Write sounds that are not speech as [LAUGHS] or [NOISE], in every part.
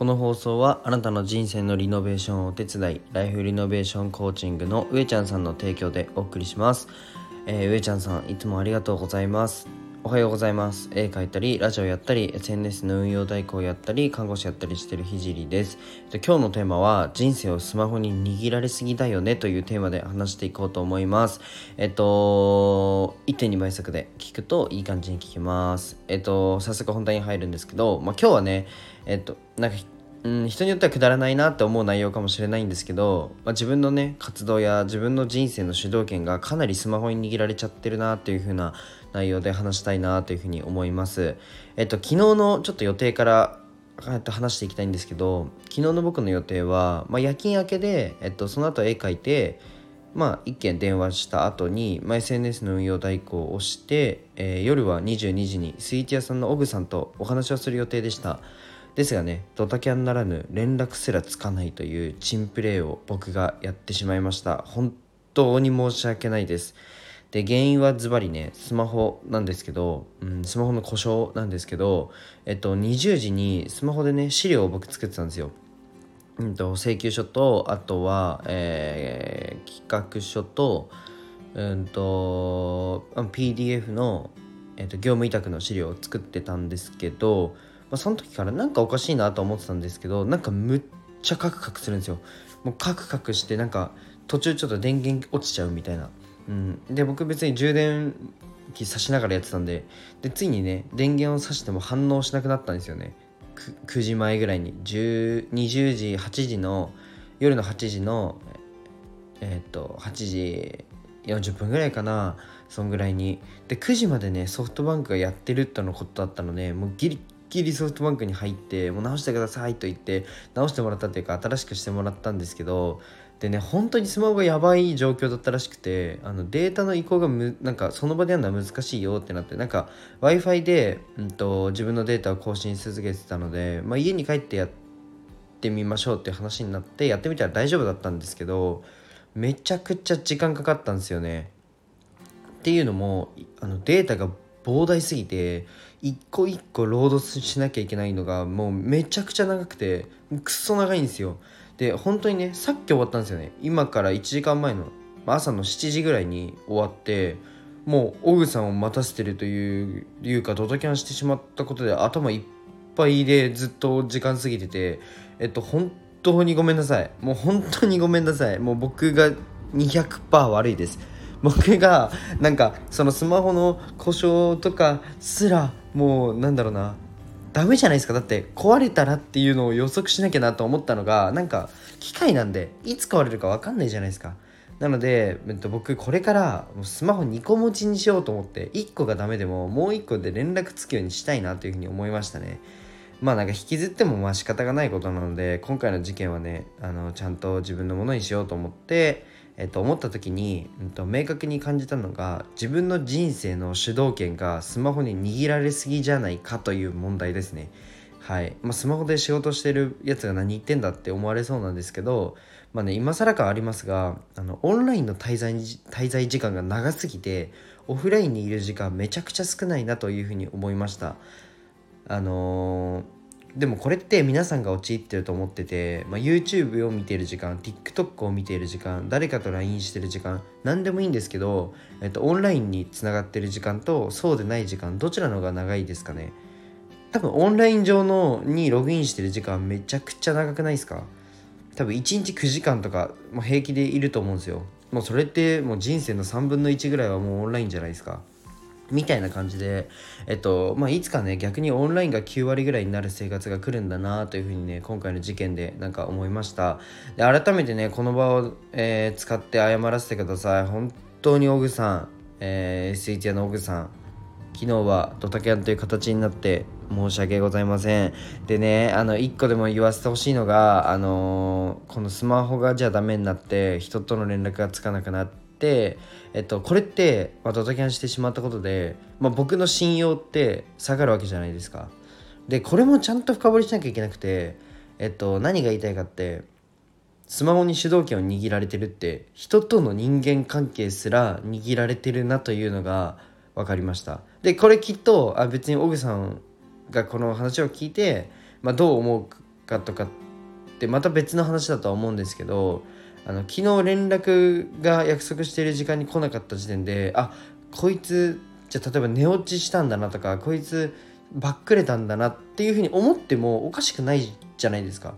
この放送はあなたの人生のリノベーションをお手伝いライフリノベーションコーチングの上ちゃんさんの提供でお送りします、えー、上ちゃんさんいつもありがとうございます。おはようございます。絵描いたりラジオやったり SNS の運用代行やったり看護師やったりしてるひじりです。今日のテーマは人生をスマホに握られすぎだよねというテーマで話していこうと思います。えっと1.2倍速で聞くといい感じに聞きます。えっと早速本題に入るんですけどまあ今日はねえっとなんかうん、人によってはくだらないなって思う内容かもしれないんですけど、まあ、自分のね活動や自分の人生の主導権がかなりスマホに握られちゃってるなっていう風な内容で話したいなというふうに思います。えっと昨日のちょっと予定から話していきたいんですけど昨日の僕の予定は、まあ、夜勤明けで、えっと、その後絵描いてまあ、1件電話した後に、まあ、SNS の運用代行をして、えー、夜は22時にスイーツ屋さんのオグさんとお話をする予定でした。ですがねドタキャンならぬ連絡すらつかないというチンプレーを僕がやってしまいました。本当に申し訳ないです。で原因はズバリねスマホなんですけど、うん、スマホの故障なんですけど、えっと、20時にスマホでね資料を僕作ってたんですよ。うんと、請求書とあとは、えー、企画書と,、うんと、PDF の、えっと、業務委託の資料を作ってたんですけど、まあ、その時からなんかおかしいなと思ってたんですけどなんかむっちゃカクカクするんですよ。もうカクカクしてなんか途中ちょっと電源落ちちゃうみたいなうん、で僕別に充電器挿しながらやってたんででついにね電源を挿しても反応しなくなったんですよね。9, 9時前ぐらいに。10 20時8時の夜の8時のえー、っと8時40分ぐらいかなそんぐらいに。で9時までねソフトバンクがやってるってのことだったのでもうギリギリソフトバンクに入ってもう直してくださいと言って直してもらったっていうか新しくしてもらったんですけどでね本当にスマホがやばい状況だったらしくてあのデータの移行がむなんかその場でやるのは難しいよってなってなんか w i f i で、うんと、自分のデータを更新し続けてたので、まあ、家に帰ってやってみましょうってう話になってやってみたら大丈夫だったんですけどめちゃくちゃ時間かかったんですよね。っていうのもあのデータが膨大すぎて一個一個ロードしなきゃいけないのがもうめちゃくちゃ長くてくっそ長いんですよ。で本当にねさっき終わったんですよね。今から1時間前の朝の7時ぐらいに終わってもうオグさんを待たせてるといういうかドタキャンしてしまったことで頭いっぱいでずっと時間過ぎててえっと本当にごめんなさい。もう本当にごめんなさい。もう僕が200%悪いです。僕がなんかそのスマホの故障とかすらもうなんだろうな。ダメじゃないですか。だって壊れたらっていうのを予測しなきゃなと思ったのがなんか機械なんでいつ壊れるか分かんないじゃないですか。なので、えっと、僕これからスマホ2個持ちにしようと思って1個がダメでももう1個で連絡つくようにしたいなというふうに思いましたね。まあなんか引きずってもまあ仕方がないことなので今回の事件はねあのちゃんと自分のものにしようと思ってえっと、思った時に、うんと、明確に感じたのが自分の人生の主導権がスマホに握られすぎじゃないかという問題ですね。はいまあ、スマホで仕事してるやつが何言ってんだって思われそうなんですけど、まあね、今更感ありますがあのオンラインの滞在滞在時間が長すぎてオフラインにいる時間めちゃくちゃ少ないなというふうに思いました。あのーでもこれって皆さんが陥ってると思ってて、まあ、YouTube を見ている時間 TikTok を見ている時間誰かと LINE してる時間何でもいいんですけど、えっと、オンラインにつながってる時間とそうでない時間どちらの方が長いですかね。多分オンライン上のにログインしてる時間めちゃくちゃ長くないですか。多分1日9時間とかも平気でいると思うんですよ。もうそれってもう人生の3分の1ぐらいはもうオンラインじゃないですか。みたいな感じで、えっと、まあ、いつかね、逆にオンラインが9割ぐらいになる生活が来るんだなというふうにね、今回の事件でなんか思いました。で、改めてね、この場を、えー、使って謝らせてください。本当にオグさん、えー、SH 屋のオグさん、昨日はドタキャンという形になって申し訳ございません。でね、あの、1個でも言わせてほしいのが、あのー、このスマホがじゃあダメになって、人との連絡がつかなくなって、、えっと、これって、まあ、ドタキャンしてしまったことで、まあ、僕の信用って下がるわけじゃないですか。でこれもちゃんと深掘りしなきゃいけなくて、えっと、何が言いたいかってスマホに主導権を握られてるって人との人間関係すら握られてるなというのが分かりましたでこれきっとあ別にオグさんがこの話を聞いて、まあ、どう思うかとかってまた別の話だとは思うんですけどあの昨日連絡が約束している時間に来なかった時点であこいつじゃあ例えば寝落ちしたんだなとかこいつばっくれたんだなっていうふうに思ってもおかしくないじゃないですか。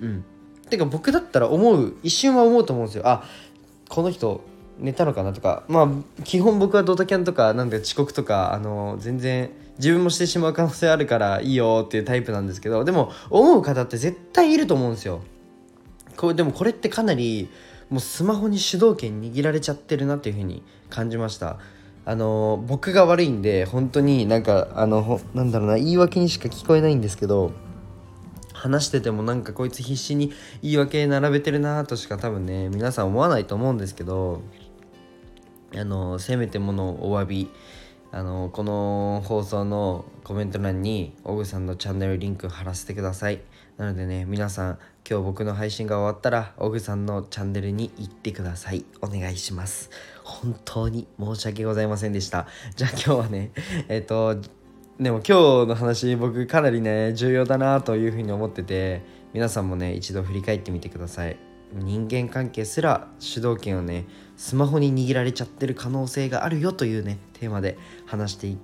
うん。てか僕だったら思う一瞬は思うと思うんですよ。あこの人寝たのかなとかまあ基本僕はドタキャンとかなんで遅刻とかあの全然自分もしてしまう可能性あるからいいよっていうタイプなんですけどでも思う方って絶対いると思うんですよ。これでもこれってかなりもうスマホに主導権握られちゃってるなっていうふうに感じました。あの僕が悪いんで本当になんかあのなんだろうな言い訳にしか聞こえないんですけど話しててもなんかこいつ必死に言い訳並べてるなとしか多分ね皆さん思わないと思うんですけどあのせめてものお詫びあのこの放送のコメント欄にオグさんのチャンネルリンク貼らせてください。なのでね皆さん今日僕の配信が終わったらオグさんのチャンネルに行ってください。お願いします。本当に申し訳ございませんでした。じゃあ今日はね [LAUGHS] えっ、とでも今日の話僕かなりね重要だなというふうに思ってて皆さんもね一度振り返ってみてください。人間関係すら主導権をねスマホに握られちゃってる可能性があるよというねテーマで話して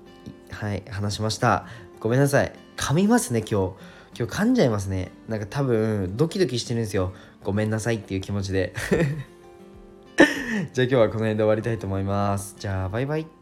はい話しました。ごめんなさい。噛みますね今日。今日噛んじゃいますね。なんか多分ドキドキしてるんですよ。ごめんなさいっていう気持ちで。[LAUGHS] じゃあ今日はこの辺で終わりたいと思います。じゃあバイバイ。